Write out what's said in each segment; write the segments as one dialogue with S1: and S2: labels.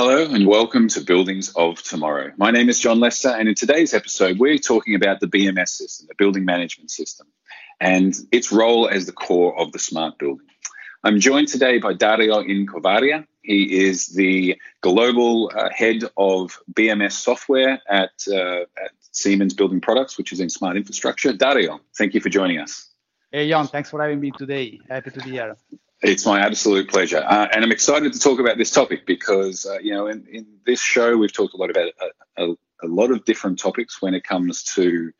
S1: Hello and welcome to Buildings of Tomorrow. My name is Jon Lester, and in today's episode, we're talking about the BMS system, the building management system, and its role as the core of the smart building. I'm joined today by Dario Incorvaia. He is the global uh, head of BMS software at, uh, at Siemens Building Products, which is in smart infrastructure. Dario, thank you for joining us.
S2: Hey, Jon, thanks for having me today. Happy to be here.
S1: It's my absolute pleasure. Uh, and I'm excited to talk about this topic because, uh, you know, in, in, this show, we've talked a lot about a, a, a, lot of different topics when it comes to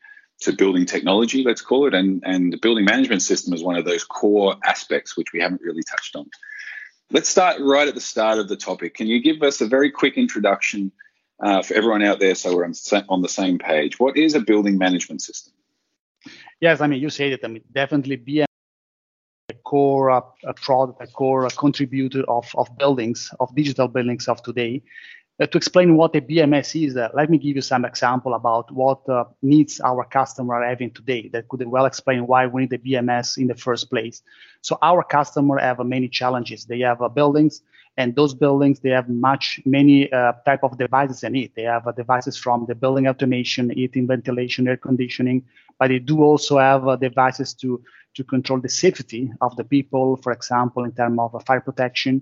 S1: to building technology, let's call it. And, and the building management system is one of those core aspects which we haven't really touched on. Let's start right at the start of the topic. Can you give us a very quick introduction uh, for everyone out there so we're on, on the same page? What is a building management system?
S2: Yes, I mean, you said it. I mean, definitely BM core uh, a product, a core a contributor of, of buildings, of digital buildings of today. Uh, to explain what a BMS is, uh, let me give you some example about what uh, needs our customer are having today that could well explain why we need a BMS in the first place. So our customer have many challenges. They have uh, buildings, and those buildings they have much many uh, type of devices in it. They have devices from the building automation, heating, ventilation, air conditioning, but they do also have devices to to control the safety of the people, for example, in terms of fire protection,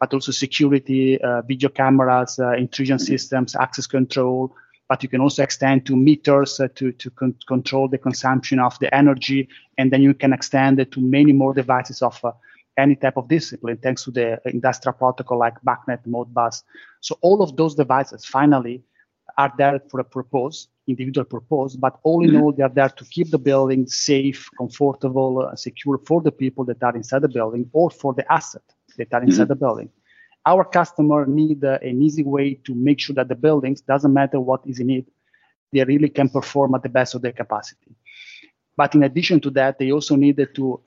S2: but also security, uh, video cameras, uh, intrusion systems, access control. But you can also extend to meters uh, to, to con- control the consumption of the energy. And then you can extend it to many more devices of uh, any type of discipline, thanks to the industrial protocol like BACnet, Modbus. So all of those devices finally are there for a purpose, individual purpose, but all in all, they are there to keep the building safe, comfortable, uh, secure for the people that are inside the building or for the asset that are inside mm-hmm. the building. Our customer need uh, an easy way to make sure that the buildings, doesn't matter what is in it, they really can perform at the best of their capacity. But in addition to that, they also needed to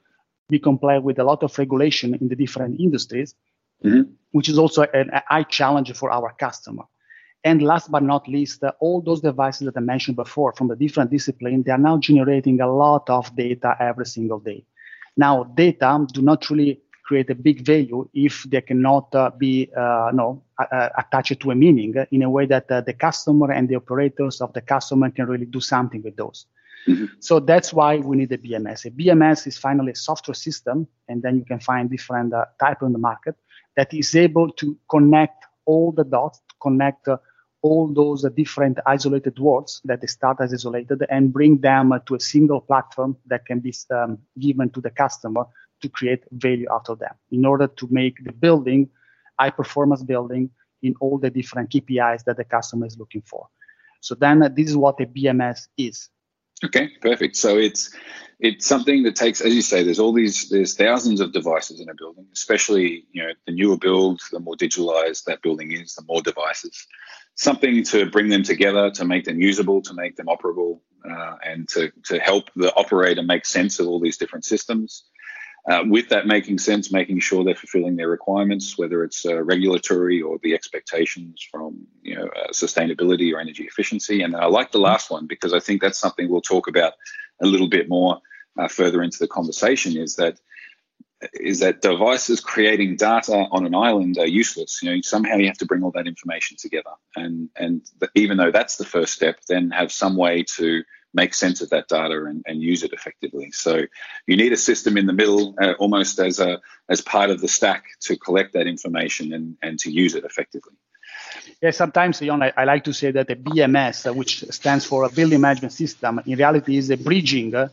S2: be compliant with a lot of regulation in the different industries, mm-hmm. which is also a high challenge for our customer. And last but not least, uh, all those devices that I mentioned before from the different disciplines, they are now generating a lot of data every single day. Now, data do not really create a big value if they cannot uh, be uh, no, uh, attached to a meaning in a way that uh, the customer and the operators of the customer can really do something with those. Mm-hmm. So that's why we need a BMS. A BMS is finally a software system, and then you can find different uh, type on the market that is able to connect all the dots, connect uh, all those different isolated words that start as isolated and bring them to a single platform that can be um, given to the customer to create value out of them in order to make the building high performance building in all the different KPIs that the customer is looking for. So then uh, this is what a BMS is.
S1: Okay, perfect. So it's it's something that takes, as you say, there's all these there's thousands of devices in a building, especially you know the newer builds, the more digitalized that building is, the more devices. Something to bring them together, to make them usable, to make them operable, uh, and to to help the operator make sense of all these different systems. Uh, with that making sense, making sure they're fulfilling their requirements, whether it's uh, regulatory or the expectations from you know uh, sustainability or energy efficiency. And I like the last one because I think that's something we'll talk about a little bit more uh, further into the conversation. Is that is that devices creating data on an island are useless. You know, somehow you have to bring all that information together, and and the, even though that's the first step, then have some way to make sense of that data and, and use it effectively. So you need a system in the middle, uh, almost as a as part of the stack to collect that information and, and to use it effectively.
S2: Yeah, sometimes know, I, I like to say that the BMS, uh, which stands for a building management system, in reality is a bridging uh,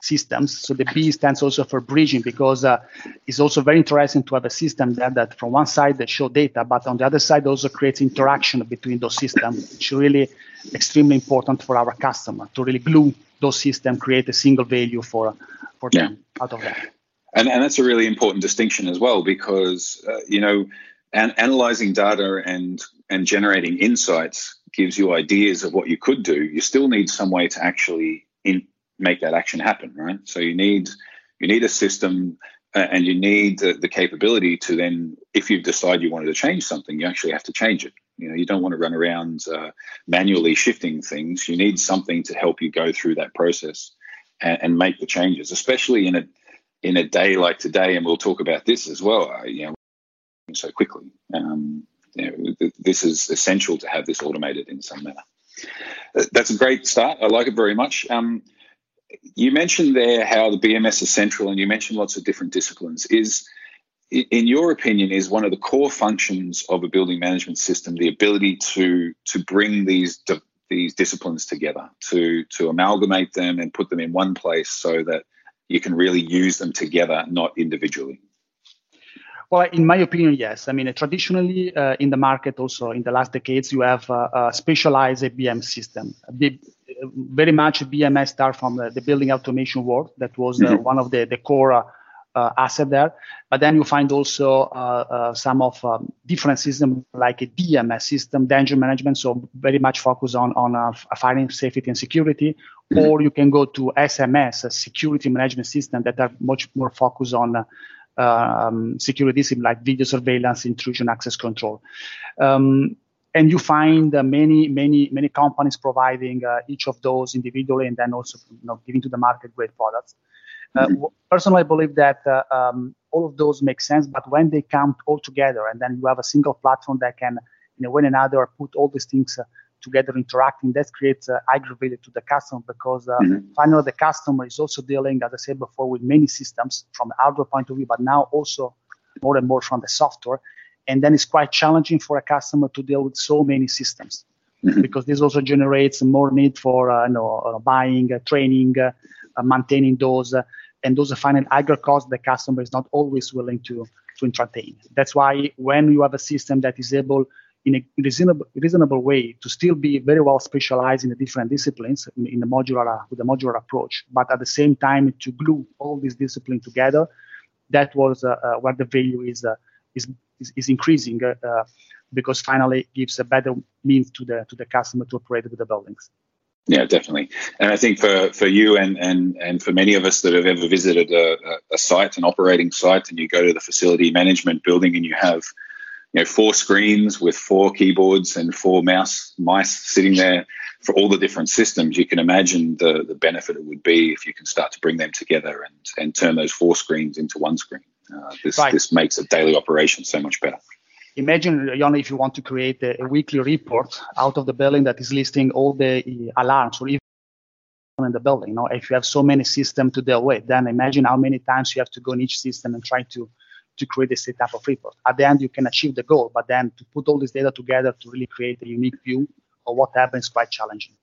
S2: systems. So the B stands also for bridging because uh, it's also very interesting to have a system there that from one side that show data, but on the other side also creates interaction between those systems, which is really extremely important for our customer to really glue those systems, create a single value for for them yeah. out of that.
S1: And, and that's a really important distinction as well because uh, you know an- analyzing data and and generating insights gives you ideas of what you could do. You still need some way to actually in, make that action happen, right? So you need you need a system uh, and you need the, the, capability to then, if you decide you wanted to change something, you actually have to change it. You know, you don't want to run around uh, manually shifting things. You need something to help you go through that process and, and, make the changes, especially in a in a day like today. And we'll talk about this as well. Uh, you know, so quickly. Um, you know, this is essential to have this automated in some manner. That's a great start. I like it very much. Um, you mentioned there how the BMS is central, and you mentioned lots of different disciplines. Is in your opinion, is one of the core functions of a building management system the ability to to bring these these disciplines together, to to amalgamate them and put them in one place, so that you can really use them together, not individually.
S2: Well, in my opinion, yes. I mean, traditionally uh, in the market, also in the last decades, you have uh, a specialized ABM system. Very much BMS start from the, the, building automation world. That was uh, mm-hmm. one of the, the core uh, uh, asset there. But then you find also uh, some of um, different systems like a DMS system, danger management. So very much focus on on fire safety and security. Mm-hmm. Or you can go to SMS, a security management system that are much more focused on um, security system like video surveillance, intrusion, access control. Um, and you find uh, many, many, many companies providing uh, each of those individually, and then also you know, giving to the market great products. Uh, mm-hmm. personally, I believe that uh, um, all of those make sense, but when they come all together, and then you have a single platform that can, in a way or another, put all these things uh, together interacting, that creates uh, aggravated to the customer because uh, mm-hmm. finally the customer is also dealing, as I said before, with many systems from the hardware point of view, but now also more and more from the software. And then it's quite challenging for a customer to deal with so many systems mm-hmm. because this also generates more need for uh, you know, uh, buying, uh, training, uh, maintaining those. and those are final aggregate costs the customer is not always willing to, to entertain. That's why when you have a system that is able in a reasonable, reasonable way to still be very well specialized in the different disciplines in, in the modular with the modular approach, but at the same time to glue all these disciplines together. That was uh, uh, where the value is, uh, is, is, is increasing uh, uh, because finally it gives a better means to the to the customer to operate with the buildings.
S1: Yeah, definitely. And I think for, for you and, and, and for many of us that have ever visited a, a site, an operating site, and you go to the facility management building and you have you know four screens with four keyboards and four mouse mice sitting there for all the different systems you can imagine the the benefit it would be if you can start to bring them together and and turn those four screens into one screen uh, this right. this makes a daily operation so much better
S2: imagine only if you want to create a, a, weekly report out of the building that is listing all the uh, alarms or even in the building. You know, if you have so many systems to deal with, then imagine how many times you have to go in each system and try to to create this type of report. At the end, you can achieve the goal, but then to put all this data together to really create a unique view of what happens is quite challenging.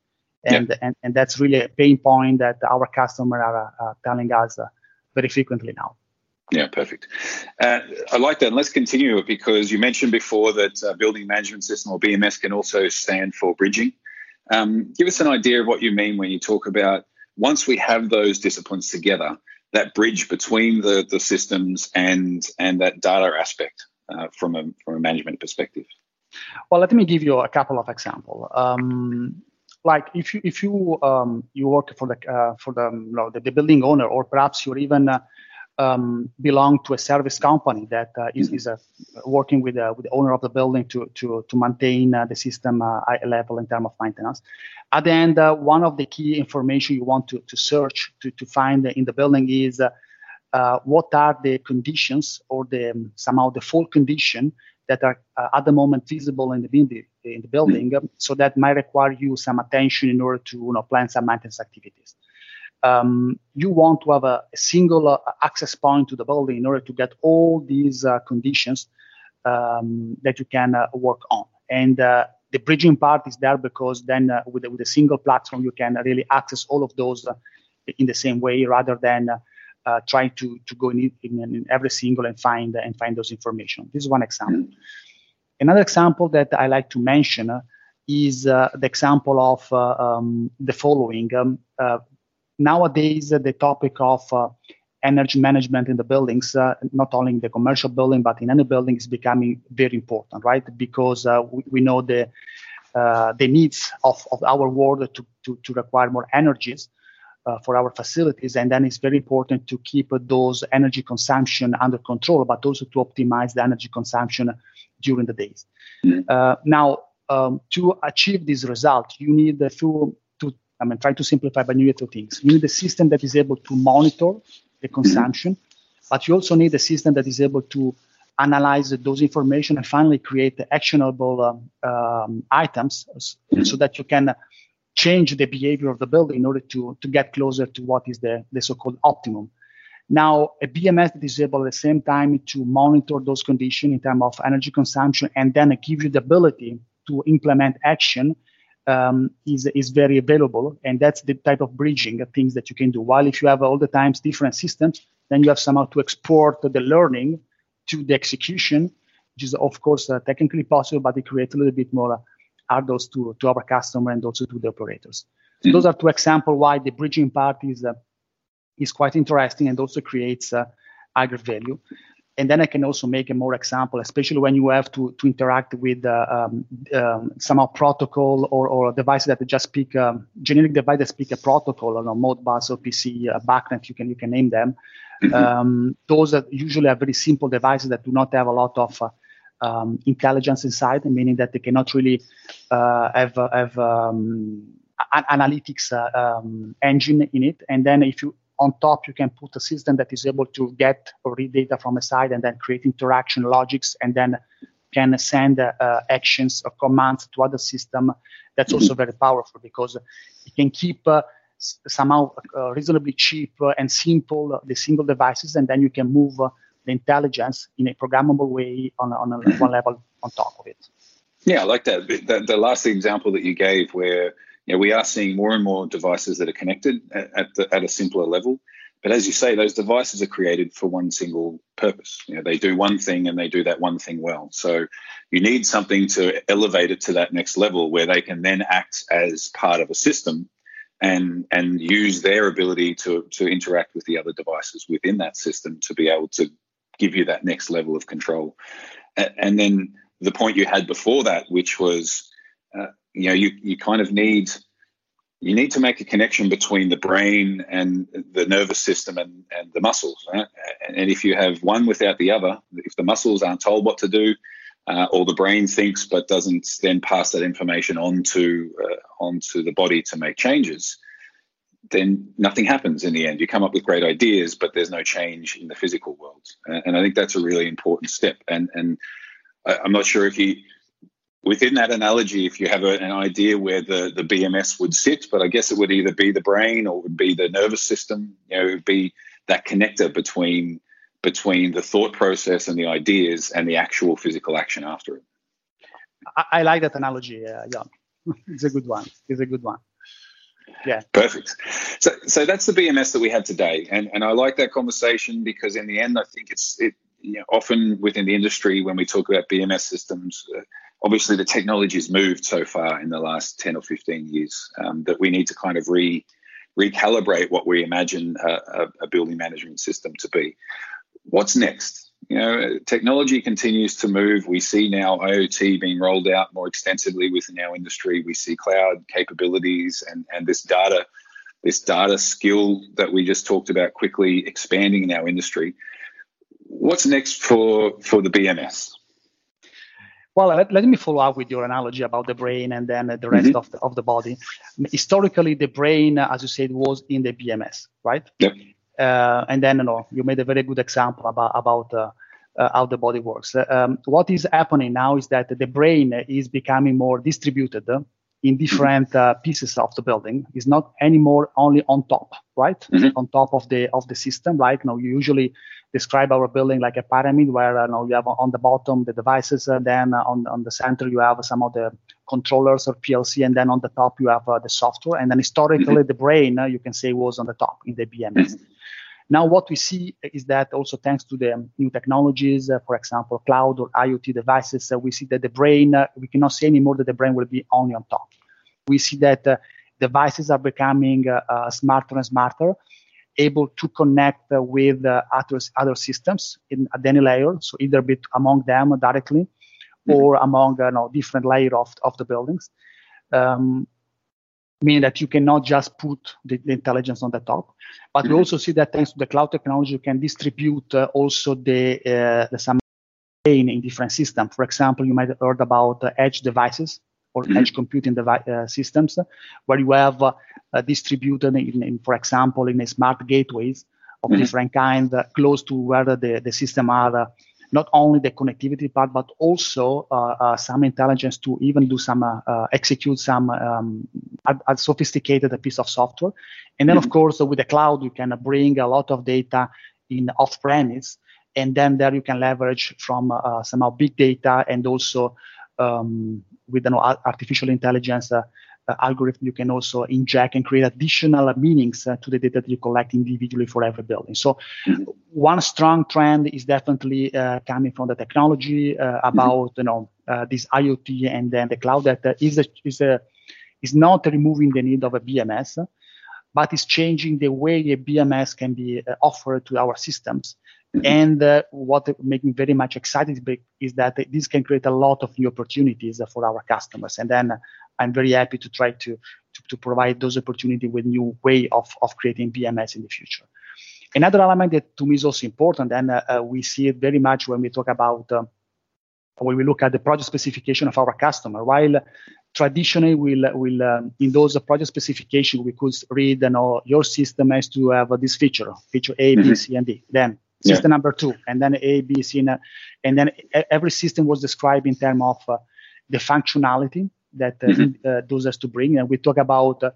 S2: And, yeah. and, and that's really a pain point that our customers are uh, telling us uh, very frequently now.
S1: Yeah, perfect. Uh, I like that. And let's continue because you mentioned before that uh, building management system or BMS can also stand for bridging. Um, give us an idea of what you mean when you talk about once we have those disciplines together, that bridge between the, the systems and and that data aspect uh, from a from a management perspective?
S2: Well, let me give you a couple of examples. Um, like if you if you um, you work for the uh, for the, you know, the, the building owner, or perhaps you're even uh, um, belong to a service company that uh, is, is uh, working with, uh, with the owner of the building to, to, to maintain uh, the system uh, level in terms of maintenance. At the end, uh, one of the key information you want to, to search to, to find in the building is what are the conditions or the um, somehow the full condition that are at the moment visible in the, in the, in the building. So that might require you some attention in order to you know, plan some maintenance activities um, you want to have a, a single uh, access point to the building in order to get all these uh, conditions um, that you can uh, work on. And uh, the bridging part is there because then uh, with, a, with a single platform, you can really access all of those uh, in the same way rather than trying to, to go in, in, in, every single and find and find those information. This is one example. Another example that I like to mention is uh, the example of uh, um, the following. Um, uh, nowadays uh, the topic of uh, energy management in the buildings, uh, not only in the commercial building but in any building, is becoming very important, right? Because we, we, know the the needs of, of our world to, to, to require more energies. Uh, for our facilities. And then it's very important to keep uh, those energy consumption under control, but also to optimize the energy consumption during the days. Mm-hmm. Uh, now, um, to achieve this result, you need a few I mean, trying to simplify, but you need two things. You need a system that is able to monitor the consumption, but you also need a system that is able to analyze those information and finally create actionable um, um, items so that you can change the behavior of the building in order to, to get closer to what is the, the so-called optimum. Now, a BMS that is able at the same time to monitor those conditions in terms of energy consumption and then give you the ability to implement action um, is, is very available. And that's the type of bridging things that you can do. While if you have all the times different systems, then you have somehow to export the learning to the execution, which is of course uh, technically possible, but it creates a little bit more uh, hurdles to, to our customer and also to the operators. So mm-hmm. those are two examples why the bridging part is uh, is quite interesting and also creates uh, higher value. And then I can also make a more example, especially when you have to, to interact with uh, um, um, somehow protocol or, or devices that just speak um, generic device that speak a protocol, or know, Modbus or PC, uh, BACnet. you can you can name them. Mm-hmm. Um, those are usually are very simple devices that do not have a lot of uh, um, intelligence inside, meaning that they cannot really uh, have have um, an analytics uh, um, engine in it. And then if you on top, you can put a system that is able to get or read data from a side and then create interaction logics and then can send uh, actions or commands to other system. That's also very powerful because it can keep uh, somehow uh, reasonably cheap and simple uh, the single devices, and then you can move uh, the intelligence in a programmable way on, on a, one level on top of it.
S1: Yeah, I like that. The, the last example that you gave where you know, we are seeing more and more devices that are connected at, the, at a simpler level. But as you say, those devices are created for one single purpose. You know, they do one thing and they do that one thing well. So you need something to elevate it to that next level where they can then act as part of a system and and use their ability to to interact with the other devices within that system to be able to give you that next level of control. And, and then the point you had before that, which was uh, you know you you kind of need you need to make a connection between the brain and the nervous system and, and the muscles right? and if you have one without the other if the muscles aren't told what to do uh, or the brain thinks but doesn't then pass that information on to uh, onto the body to make changes then nothing happens in the end. You come up with great ideas but there's no change in the physical world. And i think that's a really important step. And and i'm not sure if you within that analogy, if you have a, an idea where the, the BMS would sit, but I guess it would either be the brain or it would be the nervous system, you know, it would be that connector between between the thought process and the ideas and the actual physical action after it.
S2: I, I like that analogy, uh, Jan. it's a good one. It's a good one. Yeah.
S1: Perfect. So, so that's the BMS that we had today, and and I like that conversation because in the end, I think it's it. You know, often within the industry, when we talk about BMS systems, uh, obviously the technology has moved so far in the last 10 or 15 years um, that we need to kind of re recalibrate what we imagine a, a, building management system to be. What's next? You know, technology continues to move. We see now IoT being rolled out more extensively within our industry. We see cloud capabilities and, and this data, this data skill that we just talked about quickly expanding in our industry. What's next for, for the BMS?
S2: Well, let, let, me follow up with your analogy about the brain and then the rest mm-hmm. of, the, of the body. Historically, the brain, as you said, was in the BMS, right?
S1: Yep.
S2: Uh, and then you, know, you made a very good example about, about uh, uh, how the body works. Uh, um, what is happening now is that the brain is becoming more distributed in different uh, pieces of the building. It's not anymore only on top, right? Mm-hmm. On top of the of the system. Know, you usually describe our building like a pyramid where uh, you, know, you have on the bottom the devices, uh, then on on the center you have some of the controllers or PLC, and then on the top you have uh, the software. And then historically, mm-hmm. the brain uh, you can say was on the top in the BMS. Mm-hmm. Now, what we see is that also thanks to the new technologies, uh, for example, cloud or IoT devices, uh, we see that the brain, uh, we cannot say anymore that the brain will be only on top. We see that uh, devices are becoming uh, uh, smarter and smarter, able to connect with other, other systems in, at any layer, so either bit among them directly mm-hmm. or among you know, different layer of, of the buildings. Um, meaning that you cannot just put the, the intelligence on the top. But mm-hmm. we also see that thanks to the cloud technology, you can distribute uh, also the, uh, the some in different systems. For example, you might have heard about uh, edge devices or edge computing devi- uh, systems, where you have uh, distributed, in, in, for example, in a smart gateways of mm-hmm. different kind, uh, close to where the, the system are not only the connectivity part, but also uh, uh, some intelligence to even do some uh, uh execute some um, a, a sophisticated piece of software. And then, mm-hmm. of course, with the cloud, you can bring a lot of data in off-premise, and then there you can leverage from uh, somehow big data and also um, with an artificial intelligence uh, uh, algorithm, you can also inject and create additional meanings uh, to the data that you collect individually for every building. So mm-hmm. one strong trend is definitely uh, coming from the technology uh, mm-hmm. about mm-hmm. you know uh, this IoT and then the cloud that uh, is a, is a is not removing the need of a BMS, but it's changing the way a BMS can be offered to our systems. Mm-hmm. And uh, what makes me very much excited is that this can create a lot of new opportunities for our customers. And then I'm very happy to try to, to, to provide those opportunities with new way of, of creating BMS in the future. Another element that to me is also important, and uh, uh, we see it very much when we talk about uh, when we look at the project specification of our customer. While traditionally, we'll, we'll um, in those project specification, we could read, you know, your system has to have this feature, feature A, mm-hmm. B, C, and D. Then system yeah. number two, and then A, B, C, and, and then every system was described in terms of uh, the functionality that uh, mm-hmm. uh, those has to bring. And we talk about uh,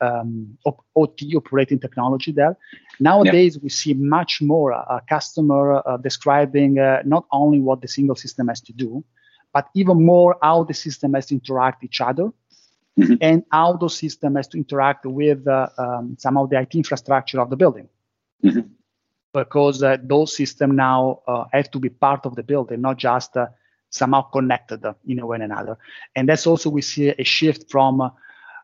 S2: um, OT operating technology there. Nowadays, yeah. we see much more a customer uh, describing uh, not only what the single system has to do, but even more how the system has to interact each other mm-hmm. and how the system has to interact with uh, um, some of the IT infrastructure of the building. Mm-hmm. Because those systems now have to be part of the building, not just somehow connected in a way or another. And that's also we see a shift from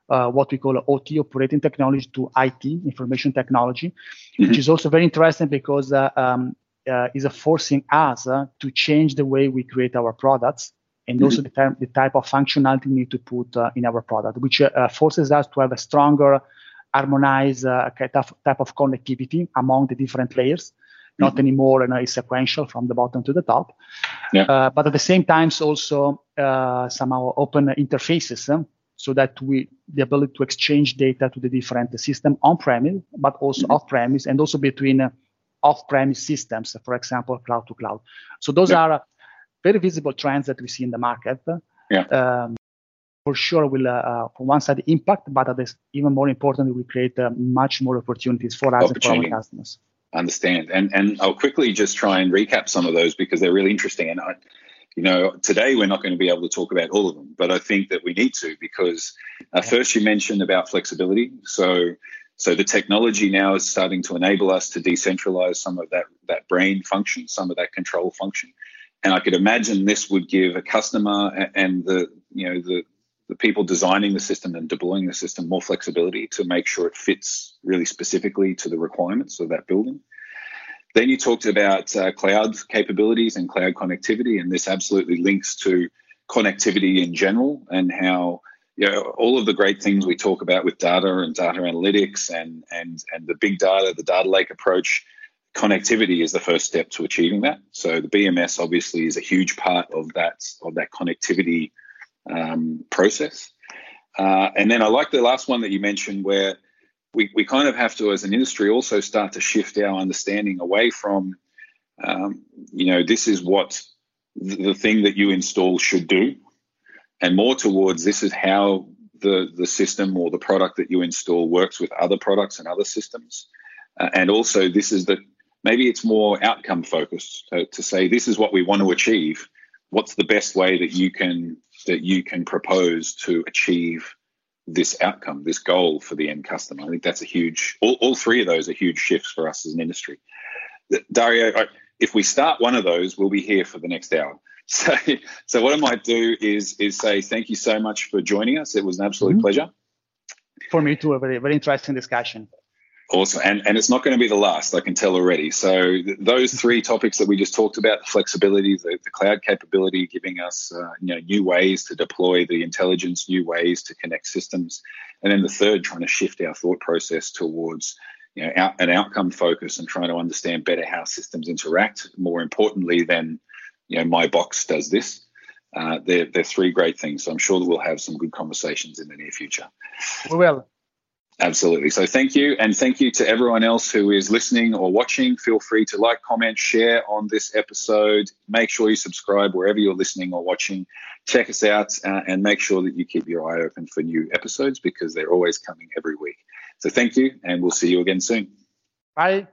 S2: uh, what we call OT operating technology to IT information technology, mm-hmm. which is also very interesting because uh, um, uh, is forcing us uh, to change the way we create our products and mm-hmm. also the, term, the, type of functionality we need to put uh, in our product, which uh, forces us to have a stronger, harmonized type, type of connectivity among the different layers not mm-hmm. anymore you know, sequential from the bottom to the top. Yeah. Uh, but at the same time, also uh, somehow open interfaces uh, so that we the ability to exchange data to the different system on premise, but also mm-hmm. off premise, and also between uh, off premise systems, for example, cloud to cloud. So those yeah. are very visible trends that we see in the market. Yeah. Um, for sure will, uh, uh for one side, impact, but at this, even more importantly, will create uh, much more opportunities for us and for our customers
S1: understand. And and I'll quickly just try and recap some of those because they're really interesting. And I, you know, today we're not going to be able to talk about all of them, but I think that we need to because uh, first you mentioned about flexibility. So so the technology now is starting to enable us to decentralize some of that that brain function, some of that control function. And I could imagine this would give a customer and the you know the the people designing the system and deploying the system more flexibility to make sure it fits really specifically to the requirements of that building. Then you talked about uh, cloud capabilities and cloud connectivity, and this absolutely links to connectivity in general and how you know all of the great things we talk about with data and data analytics and and and the big data, the data lake approach. Connectivity is the first step to achieving that. So the BMS obviously is a huge part of that of that connectivity um, process. Uh, and then I like the last one that you mentioned where we, we kind of have to, as an industry, also start to shift our understanding away from, um, you know, this is what the, the thing that you install should do, and more towards this is how the, the system or the product that you install works with other products and other systems. Uh, and also, this is that maybe it's more outcome focused to, to say this is what we want to achieve. What's the best way that you can that you can propose to achieve this outcome, this goal for the end customer. I think that's a huge, all, all three of those are huge shifts for us as an industry. Dario, if we start one of those, we'll be here for the next hour. So, so what I might do is is say thank you so much for joining us. It was an absolute mm-hmm. pleasure.
S2: For me too, a very very interesting discussion.
S1: Awesome. And, and it's not going to be the last, I can tell already. So, th- those three topics that we just talked about the flexibility, the, the cloud capability, giving us uh, you know, new ways to deploy the intelligence, new ways to connect systems. And then the third, trying to shift our thought process towards you know, out, an outcome focus and trying to understand better how systems interact. More importantly, than you know, my box does this. Uh, they're, they're three great things. So I'm sure that we'll have some good conversations in the near future.
S2: We will.
S1: Absolutely. So thank you. And thank you to everyone else who is listening or watching. Feel free to like, comment, share on this episode. Make sure you subscribe wherever you're listening or watching. Check us out uh, and make sure that you keep your eye open for new episodes because they're always coming every week. So thank you, and we'll see you again soon.
S2: Bye.